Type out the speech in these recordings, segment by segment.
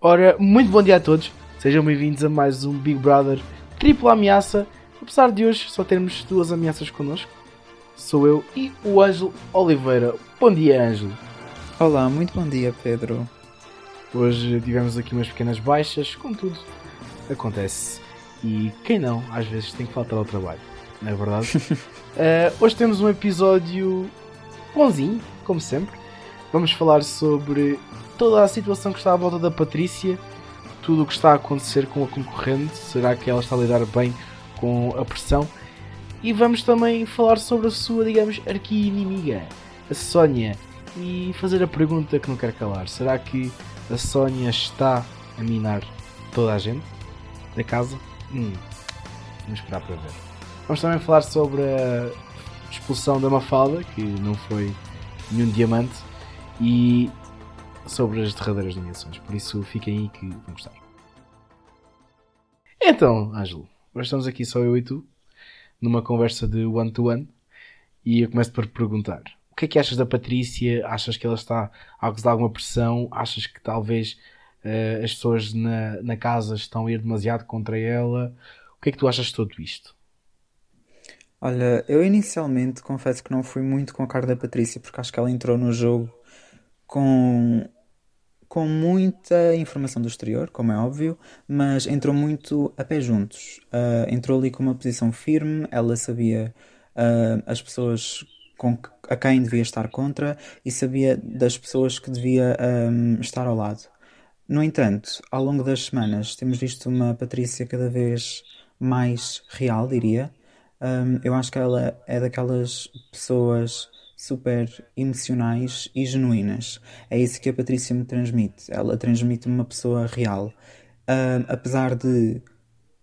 Ora, muito bom dia a todos. Sejam bem-vindos a mais um Big Brother Tripla Ameaça. Apesar de hoje só termos duas ameaças connosco, sou eu e o Ângelo Oliveira. Bom dia, Ângelo. Olá, muito bom dia, Pedro. Hoje tivemos aqui umas pequenas baixas, contudo, acontece. E quem não, às vezes tem que faltar ao trabalho, não é verdade? uh, hoje temos um episódio bonzinho, como sempre. Vamos falar sobre toda a situação que está à volta da Patrícia, tudo o que está a acontecer com a concorrente, será que ela está a lidar bem com a pressão? E vamos também falar sobre a sua, digamos, arqui-inimiga, a Sónia, e fazer a pergunta que não quer calar: será que a Sónia está a minar toda a gente da casa? Hum, vamos esperar para ver. Vamos também falar sobre a expulsão da Mafalda, que não foi nenhum diamante, e sobre as derradeiras nomeações. Por isso fiquem aí que vão gostar. Então, Ângelo, hoje estamos aqui só eu e tu, numa conversa de one-to-one, -one, e eu começo por perguntar: o que é que achas da Patrícia? Achas que ela está a acusar alguma pressão? Achas que talvez uh, as pessoas na, na casa estão a ir demasiado contra ela? O que é que tu achas de tudo isto? Olha, eu inicialmente confesso que não fui muito com a cara da Patrícia, porque acho que ela entrou no jogo com com muita informação do exterior, como é óbvio, mas entrou muito a pé juntos. Uh, entrou ali com uma posição firme, ela sabia uh, as pessoas com que, a quem devia estar contra e sabia das pessoas que devia um, estar ao lado. No entanto, ao longo das semanas, temos visto uma Patrícia cada vez mais real, diria. Um, eu acho que ela é daquelas pessoas super emocionais e genuínas. É isso que a Patrícia me transmite. Ela transmite-me uma pessoa real. Uh, apesar de,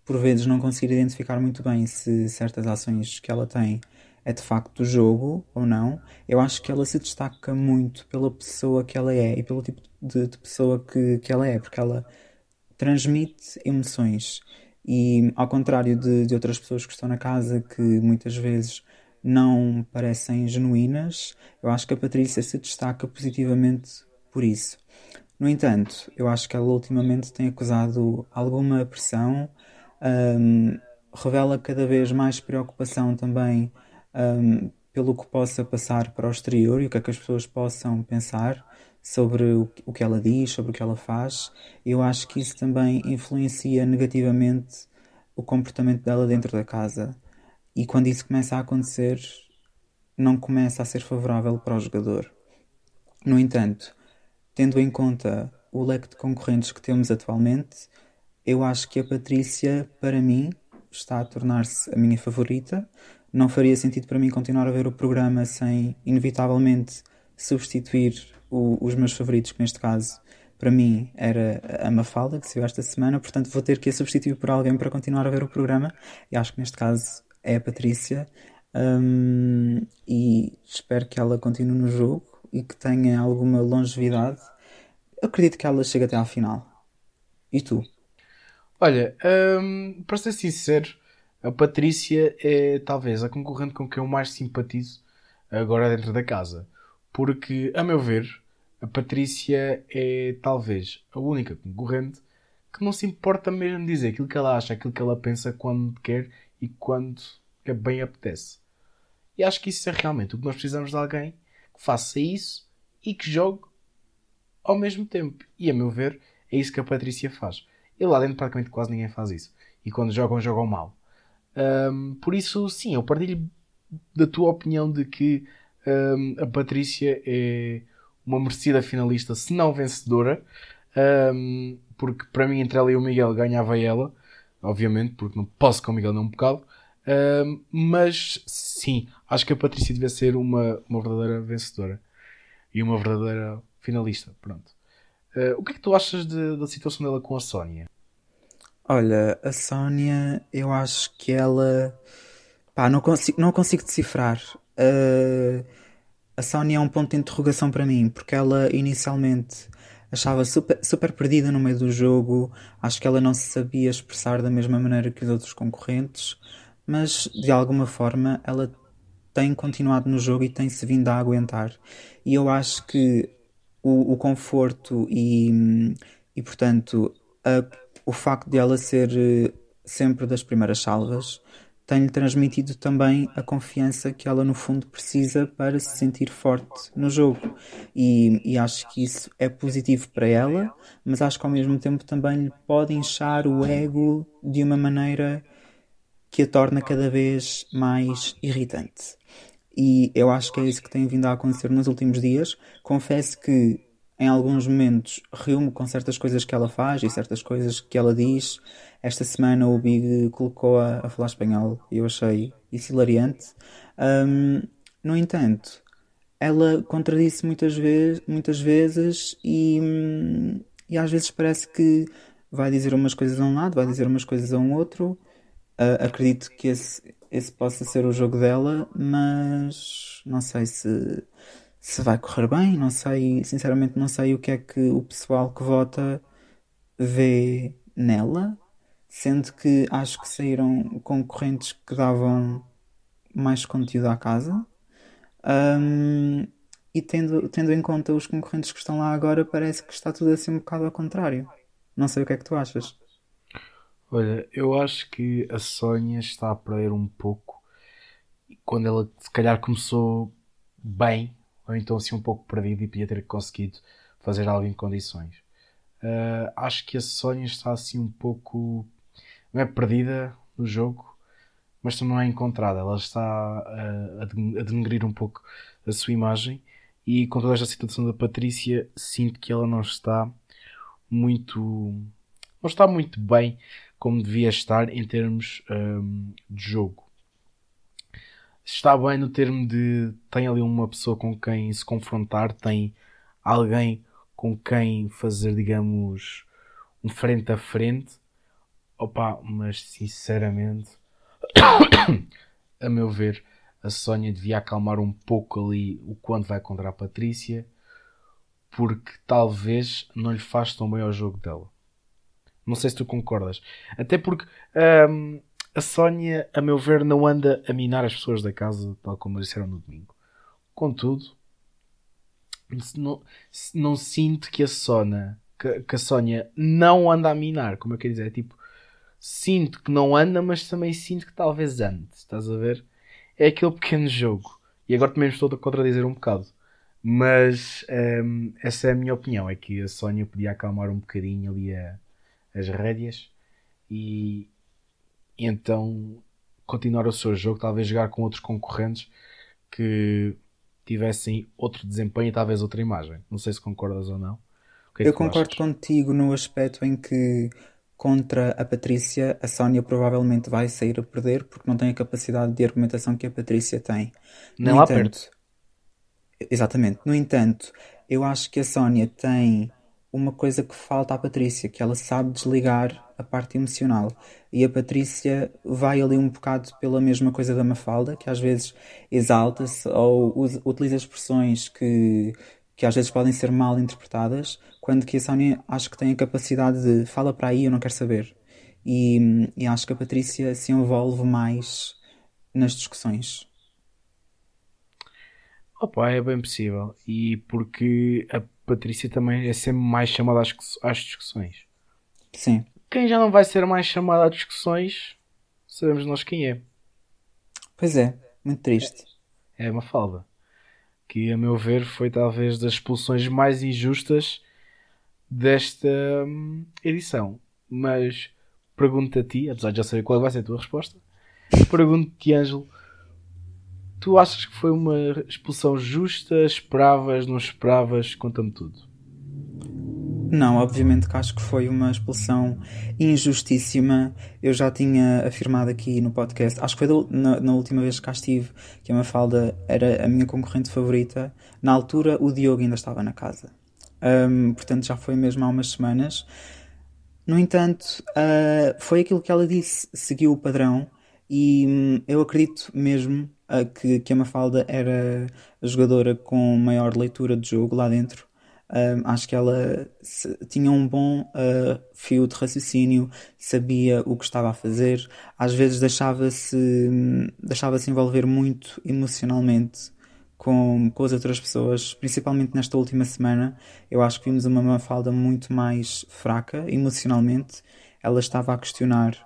por vezes, não conseguir identificar muito bem se certas ações que ela tem é de facto do jogo ou não, eu acho que ela se destaca muito pela pessoa que ela é e pelo tipo de, de pessoa que, que ela é, porque ela transmite emoções. E ao contrário de, de outras pessoas que estão na casa que muitas vezes não parecem genuínas, eu acho que a Patrícia se destaca positivamente por isso. No entanto, eu acho que ela ultimamente tem acusado alguma pressão, um, revela cada vez mais preocupação também um, pelo que possa passar para o exterior e o que é que as pessoas possam pensar sobre o, que ela diz, sobre o que ela faz. Eu acho que isso também influencia negativamente o comportamento dela dentro da casa. E quando isso começa a acontecer, não começa a ser favorável para o jogador. No entanto, tendo em conta o leque de concorrentes que temos atualmente, eu acho que a Patrícia, para mim, está a tornar-se a minha favorita. Não faria sentido para mim continuar a ver o programa sem, inevitavelmente, substituir o, os meus favoritos, que neste caso, para mim, era a Mafalda, que saiu esta semana. Portanto, vou ter que a substituir por alguém para continuar a ver o programa. E acho que neste caso é a Patrícia. Um, e espero que ela continue no jogo e que tenha alguma longevidade. Acredito que ela chegue até à final. E tu? Olha, um, para ser sincero, a Patrícia é talvez a concorrente com quem eu mais simpatizo agora dentro da casa. Porque, a meu ver, a Patrícia é talvez a única concorrente que não se importa mesmo dizer aquilo que ela acha, aquilo que ela pensa quando quer e quando bem apetece. E acho que isso é realmente o que nós precisamos de alguém que faça isso e que jogue ao mesmo tempo. E a meu ver, é isso que a Patrícia faz. E lá dentro praticamente quase ninguém faz isso. E quando jogam, jogam mal. Um, por isso, sim, eu partilho da tua opinião de que um, a Patrícia é uma merecida finalista, se não vencedora. Um, porque para mim, entre ela e o Miguel, ganhava ela obviamente, porque não posso com o Miguel um bocado. Uh, mas sim, acho que a Patrícia devia ser uma, uma verdadeira vencedora e uma verdadeira finalista. Pronto. Uh, o que é que tu achas de, da situação dela com a Sónia? Olha, a Sónia, eu acho que ela. Pá, não consigo, não consigo decifrar. Uh, a Sónia é um ponto de interrogação para mim, porque ela inicialmente achava super, super perdida no meio do jogo, acho que ela não se sabia expressar da mesma maneira que os outros concorrentes, mas de alguma forma ela tem continuado no jogo e tem-se vindo a aguentar. E eu acho que o, o conforto e, e portanto a, o facto de ela ser eh, sempre das primeiras salvas tem-lhe transmitido também a confiança que ela no fundo precisa para se sentir forte no jogo. E, e acho que isso é positivo para ela mas acho que ao mesmo tempo também lhe pode inchar o ego de uma maneira que a torna cada vez mais irritante. E eu acho que é isso que tem vindo a acontecer nos últimos dias. Confesso que em alguns momentos rio-me com certas coisas que ela faz e certas coisas que ela diz. Esta semana o Big colocou a, falar espanhol e eu achei isso hilariante. Um, no entanto, ela contradisse muitas, vez, muitas vezes e, e às vezes parece que vai dizer umas coisas a um lado, vai dizer umas coisas a um outro. Uh, acredito que esse, esse possa ser o jogo dela, mas não sei se se vai correr bem, não sei, sinceramente não sei o que é que o pessoal que vota vê nela, sendo que acho que saíram concorrentes que davam mais conteúdo à casa. Um, e tendo, tendo em conta os concorrentes que estão lá agora, parece que está tudo assim um bocado ao contrário. Não sei o que é que tu achas. Olha, eu acho que a Sónia está a perder um pouco quando ela se calhar começou bem ou então assim um pouco perdido e podia ter conseguido fazer algo em condições. Uh, acho que a Sónia está assim um pouco. não é perdida no jogo, mas também não é encontrada. Ela está uh, a denegrir um pouco a sua imagem e com toda esta situação da Patrícia, sinto que ela não está muito. não está muito bem como devia estar em termos um, ah, de jogo está bem no termo de tem ali uma pessoa com quem se confrontar, tem alguém com quem fazer, digamos, um frente a frente. Opa, mas sinceramente, a meu ver, a Sónia devia acalmar um pouco ali o quanto vai contra a Patrícia, porque talvez não lhe faz tão bem ao jogo dela. Não sei se tu concordas. Até porque hum, a Sónia, a meu ver, não anda a minar as pessoas da casa, tal como disseram no domingo. Contudo, não, não sinto que a Sónia, que, que, a Sónia não anda a minar, como eu quero dizer, é tipo, sinto que não anda, mas também sinto que talvez ande, estás a ver? É aquele pequeno jogo. E agora também estou a contradizer um bocado. Mas hum, essa é a minha opinião, é que a Sónia podia acalmar um bocadinho ali a, as rédeas e, e então continuar o seu jogo, talvez jogar com outros concorrentes que tivessem outro desempenho e talvez outra imagem. Não sei se concordas ou não. É Eu concordo achas? contigo no aspecto em que contra a Patrícia a Sónia provavelmente vai sair a perder porque não tem a capacidade de argumentação que a Patrícia tem. No lá entanto, perto. Exatamente. No entanto, eu acho que a Sónia tem uma coisa que falta à Patrícia, que ela sabe desligar a parte emocional. E a Patrícia vai ali um bocado pela mesma coisa da Mafalda, que às vezes exalta-se ou usa, utiliza expressões que, que às vezes podem ser mal interpretadas, quando que a Sónia acho que tem a capacidade de fala para aí, eu não quero saber. E, e acho que a Patrícia se envolve mais nas discussões. Opa, é bem possível. E porque a Patrícia também é sempre mais chamada às, às discussões. Sim. Quem já não vai ser mais chamado a discussões, sabemos nós quem é. Pois é, muito triste. É, é uma falda. Que, a meu ver, foi talvez das expulsões mais injustas desta hum, edição. Mas pergunto a ti, apesar de já saber qual vai ser a tua resposta, pergunto-te, Ângelo, Tu achas que foi uma expulsão justa? Esperavas, não esperavas? Conta-me tudo. Não, obviamente que acho que foi uma expulsão injustíssima. Eu já tinha afirmado aqui no podcast, acho que foi na, na, última vez que cá estive, que a Mafalda era a minha concorrente favorita. Na altura, o Diogo ainda estava na casa. Um, portanto, já foi mesmo há umas semanas. No entanto, uh, foi aquilo que ela disse, seguiu o padrão, e hum, eu acredito mesmo que, que a Mafalda era a jogadora com maior leitura de jogo lá dentro. Um, acho que ela tinha um bom uh, fio de raciocínio, sabia o que estava a fazer, às vezes deixava-se deixava-se envolver muito emocionalmente com, com as outras pessoas, principalmente nesta última semana, eu acho que vimos uma Mafalda muito mais fraca emocionalmente. Ela estava a questionar,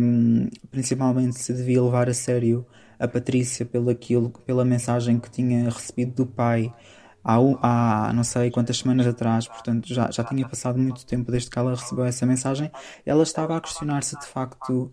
um, principalmente se devia levar a sério a Patrícia pelo aquilo, pela mensagem que tinha recebido do pai há, há não sei quantas semanas atrás, portanto já, já tinha passado muito tempo desde que ela recebeu essa mensagem. Ela estava a questionar se de facto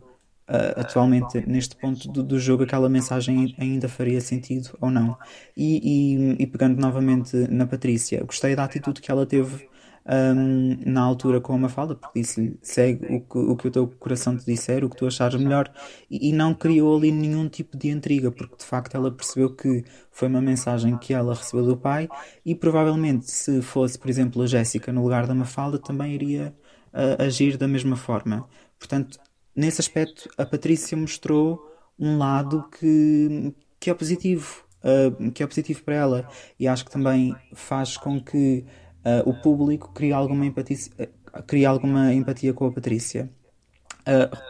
uh, atualmente, neste ponto do, do, jogo, aquela mensagem ainda faria sentido ou não. E, e, e pegando novamente na Patrícia, gostei da atitude que ela teve um, na altura com a Mafalda, porque disse-lhe segue o que, o que o teu coração te disser, o que tu achares melhor, e, e, não criou ali nenhum tipo de intriga, porque de facto ela percebeu que foi uma mensagem que ela recebeu do pai, e provavelmente se fosse, por exemplo, a Jéssica no lugar da Mafalda, também iria uh, agir da mesma forma. Portanto, nesse aspecto, a Patrícia mostrou um lado que, que é positivo, uh, que é positivo para ela, e acho que também faz com que uh, o público crie alguma empatia, uh, cria alguma empatia com a Patrícia.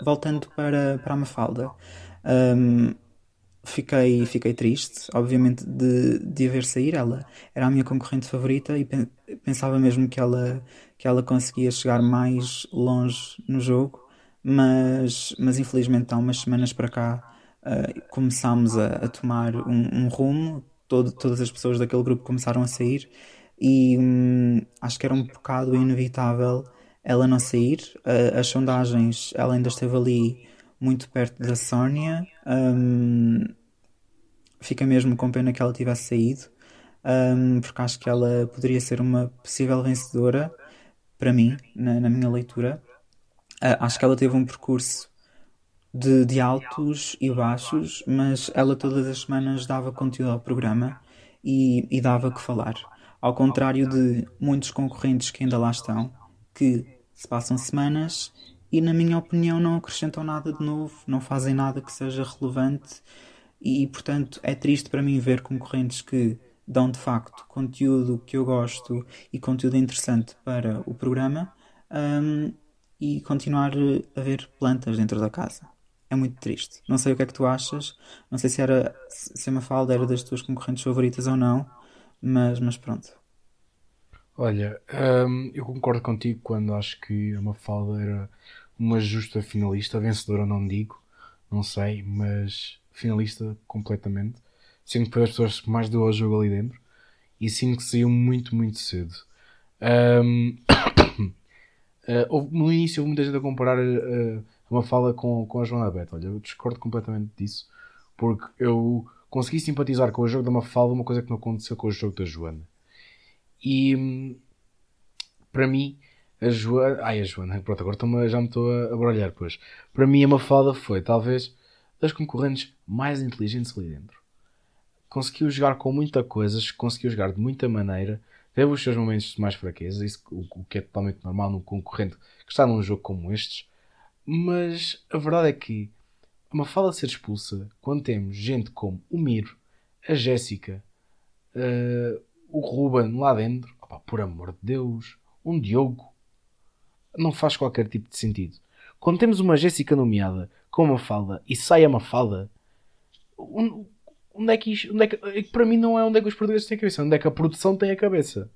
voltando para, para a Mafalda, um, fiquei, fiquei triste, obviamente, de, de a ver sair. Ela era a minha concorrente favorita e pensava mesmo que ela, que ela conseguia chegar mais longe no jogo mas, mas infelizmente há umas semanas para cá uh, começámos a, a tomar um, um rumo, todo, todas as pessoas daquele grupo começaram a sair e hum, acho que era um bocado inevitável ela não sair. Uh, as sondagens, ela ainda esteve ali muito perto da Sónia. Um, fica mesmo com pena que ela tivesse saído, um, porque acho que ela poderia ser uma possível vencedora para mim, na, na minha leitura. Uh, acho que ela teve um percurso de, de, altos e baixos, mas ela todas as semanas dava conteúdo ao programa e, e dava que falar. Ao contrário de muitos concorrentes que ainda lá estão, que se passam semanas e, na minha opinião, não acrescentam nada de novo, não fazem nada que seja relevante e, portanto, é triste para mim ver concorrentes que dão de facto conteúdo que eu gosto e conteúdo interessante para o programa um, e continuar a ver plantas dentro da casa. É muito triste. Não sei o que é que tu achas, não sei se, era, se a Mafalda era das tuas concorrentes favoritas ou não, mas, mas pronto. Olha, hum, eu concordo contigo quando acho que a Mafalda era uma justa finalista, vencedora não digo, não sei, mas finalista completamente. Sinto que foi as pessoas que mais deu ao jogo ali dentro e sinto que saiu muito, muito cedo. Um, Uh, no início houve muita gente a comparar uh, uma fala com, com a Joana Beth. Olha, eu discordo completamente disso, porque eu consegui simpatizar com o jogo da Mafalda, uma coisa que não aconteceu com o jogo da Joana. E hum, para mim, a Joana. Ai, a Joana, pronto, agora já me estou a, brolhar, pois. Para mim, a Mafalda foi talvez das concorrentes mais inteligentes ali dentro. Conseguiu jogar com muita coisas, conseguiu jogar de muita maneira teve os seus momentos de mais fraqueza, isso, o, o que é totalmente normal num concorrente que está num jogo como estes. Mas a verdade é que uma fala ser expulsa quando temos gente como o Miro, a Jéssica, uh, o Ruben lá dentro, opa, por amor de Deus, um Diogo, não faz qualquer tipo de sentido. Quando temos uma Jéssica nomeada com uma falda e sai a Mafalda, um, onde é que isto, onde é que, é para mim não é onde é que os portugueses têm a cabeça, onde é que a produção tem a cabeça.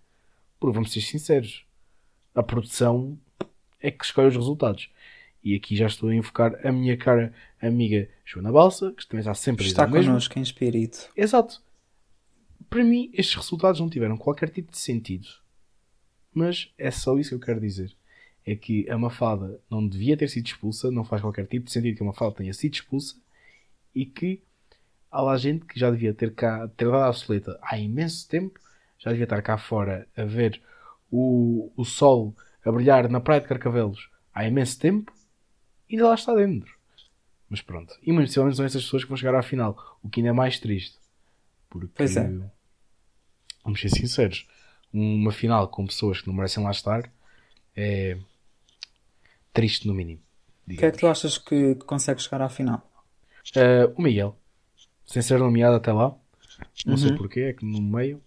Porque vamos ser sinceros, a produção é que escolhe os resultados. E aqui já estou a invocar a minha cara amiga Joana Balsa, que também está sempre está connosco em espírito. Exato. Para mim, estes resultados não tiveram qualquer tipo de sentido. Mas é só isso que eu quero dizer. É que a Mafada não devia ter sido expulsa, não faz qualquer tipo de sentido que a Mafada tenha sido expulsa e que há lá gente que já devia ter cá, ter dado a soleta há imenso tempo, já devia estar cá fora a ver o, o sol a brilhar na praia de Carcavelos há imenso tempo e ainda lá está dentro. Mas pronto. E muito possivelmente são essas pessoas que vão chegar à final, o que ainda é mais triste. Porque, pois é. vamos ser sinceros, uma final com pessoas que não merecem lá estar é triste no mínimo. O que é que tu achas que consegue chegar à final? Uh, o Miguel sem ser nomeado até lá. Não uhum. sei porquê, é que no meio.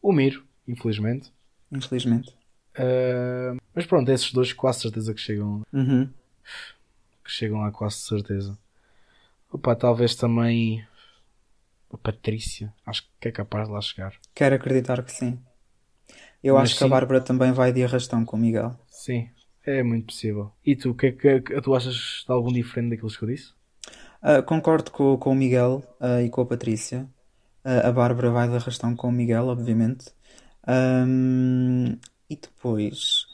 O Miro, infelizmente. Infelizmente. Uh, mas pronto, esses dois quase certeza que chegam. Uhum. Que chegam lá quase certeza. Opa, talvez também. a Patrícia, acho que é capaz de lá chegar. Quero acreditar que sim. Eu Mas acho que a sim. Bárbara também vai de arrastão com o Miguel. Sim, é muito possível. E tu, que é que, que tu achas de algum diferente daqueles que eu disse? Ah, concordo com, com o Miguel ah, e com a Patrícia. Ah, a Bárbara vai de arrastão com o Miguel, obviamente. Ahm, e depois,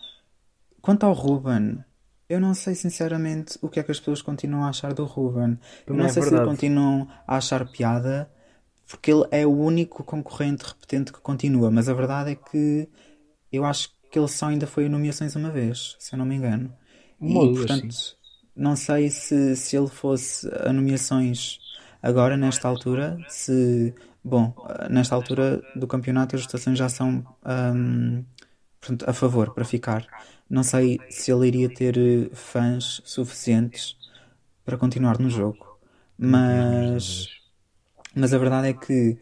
quanto ao Ruben, eu não sei sinceramente o que é que as pessoas continuam a achar do Ruben. Eu não é sei se verdade. continuam a achar piada, porque ele é o único concorrente repetente que continua, mas a verdade é que eu acho que ele só ainda foi a nomeações uma vez, se eu não me engano. Uma E portanto, não sei se, se ele fosse a nomeações agora, nesta altura, se. Bom, nesta altura do campeonato as votações já são ahm, portanto, a favor para ficar. Não sei se ele iria ter eh, fãs suficientes para continuar no jogo. Mas, mas a verdade é que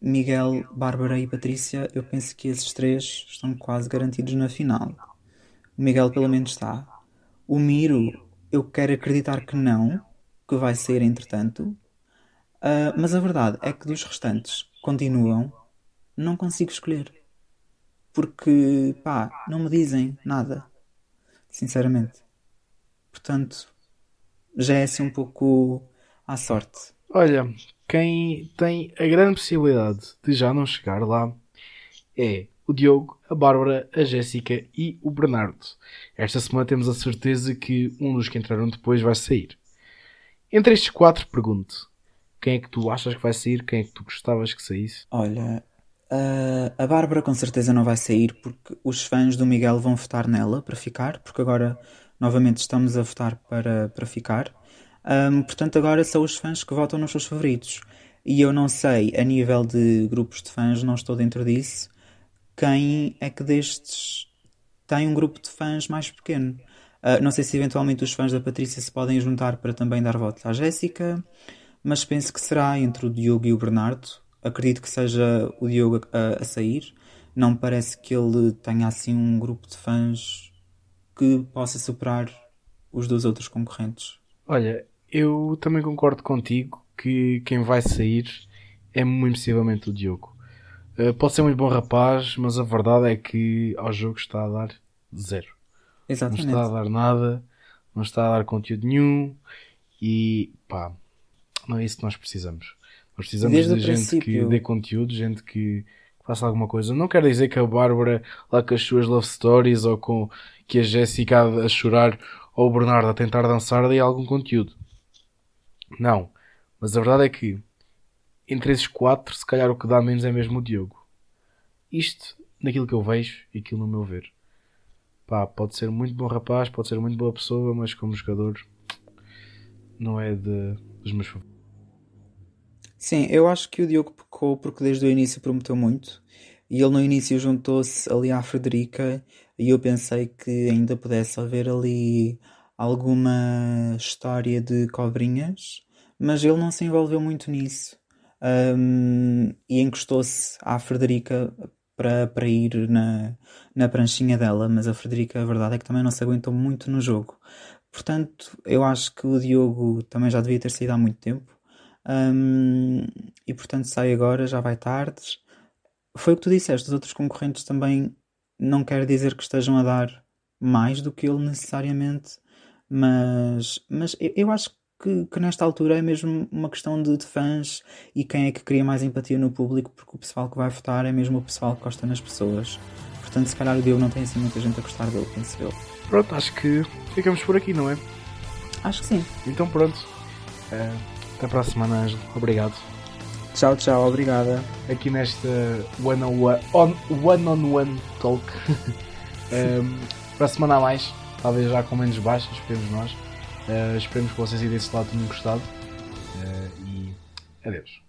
Miguel, Bárbara e Patrícia, eu penso que esses três estão quase garantidos na final. O Miguel pelo menos está. O Miro, eu quero acreditar que não, que vai sair entretanto. Ah, mas a verdade é que dos restantes continuam, não consigo escolher. Porque, pá, não me dizem nada. Sinceramente. Portanto, já é assim um pouco à sorte. Olha, quem tem a grande possibilidade de já não chegar lá é o Diogo, a Bárbara, a Jéssica e o Bernardo. Esta semana temos a certeza que um dos que entraram depois vai sair. Entre estes quatro, pergunto: quem é que tu achas que vai sair? Quem é que tu gostavas que saísse? Olha, a, a Bárbara com certeza não vai sair porque os fãs do Miguel vão votar nela para ficar, porque agora novamente estamos a votar para, para ficar. Ahm, portanto, agora são os fãs que votam nos seus favoritos. E eu não sei, a nível de grupos de fãs, não estou dentro disso, quem é que destes tem um grupo de fãs mais pequeno. Ah, não sei se eventualmente os fãs da Patrícia se podem juntar para também dar votos à Jéssica, mas penso que será entre o Diogo e o Bernardo. Acredito que seja o Diogo a, a sair. Não me parece que ele tenha assim um grupo de fãs que possa superar os dois outros concorrentes. Olha, eu também concordo contigo que quem vai sair é muito possivelmente o Diogo. Uh, pode ser muito bom rapaz, mas a verdade é que ao jogo está a dar zero. Não Exatamente. está a dar nada, não está a dar conteúdo nenhum e pá, não é isso que nós precisamos. Nós precisamos Desde de gente que princípio. dê conteúdo, gente que faça alguma coisa. Não quero dizer que a Bárbara lá com as suas love stories ou com que a Jéssica a a chorar ou o Bernardo a tentar dançar dê algum conteúdo. Não. Mas a verdade é que entre esses quatro, se calhar o que dá menos é mesmo o Diogo. Isto naquilo que eu vejo e aquilo no meu ver. Pá, pode ser muito bom rapaz, pode ser muito boa pessoa, mas como jogador não é de, dos meus favoritos. Sim, eu acho que o Diogo pecou porque desde o início prometeu muito e ele no início juntou-se ali à Frederica e eu pensei que ainda pudesse haver ali alguma história de cobrinhas, mas ele não se envolveu muito nisso Ahm, e encostou-se à Frederica para, para ir na, na pranchinha dela, mas a Frederica, a verdade é que também não se aguentou muito no jogo. Portanto, eu acho que o Diogo também já devia ter saído há muito tempo. Hum, e portanto sai agora, já vai tarde. Foi o que tu disseste, os outros concorrentes também não quer dizer que estejam a dar mais do que ele necessariamente, mas, mas eu, eu acho que, que nesta altura é mesmo uma questão de, de fãs e quem é que cria mais empatia no público, porque o pessoal que vai votar é mesmo o pessoal que gosta nas pessoas. Portanto, se calhar o Diogo não tem assim muita gente a gostar dele, penso eu. Pronto, acho que ficamos por aqui, não é? Acho que sim. Então pronto. Eh, até para a semana, Ângelo. Obrigado. Tchau, tchau, obrigada. Aqui nesta one on one, on, one, on one talk. Ehm, para a semana a mais, talvez já com menos baixas, esperemos nós. Eh, esperemos que vocês aí desse lado tenham gostado. Eh, e adeus.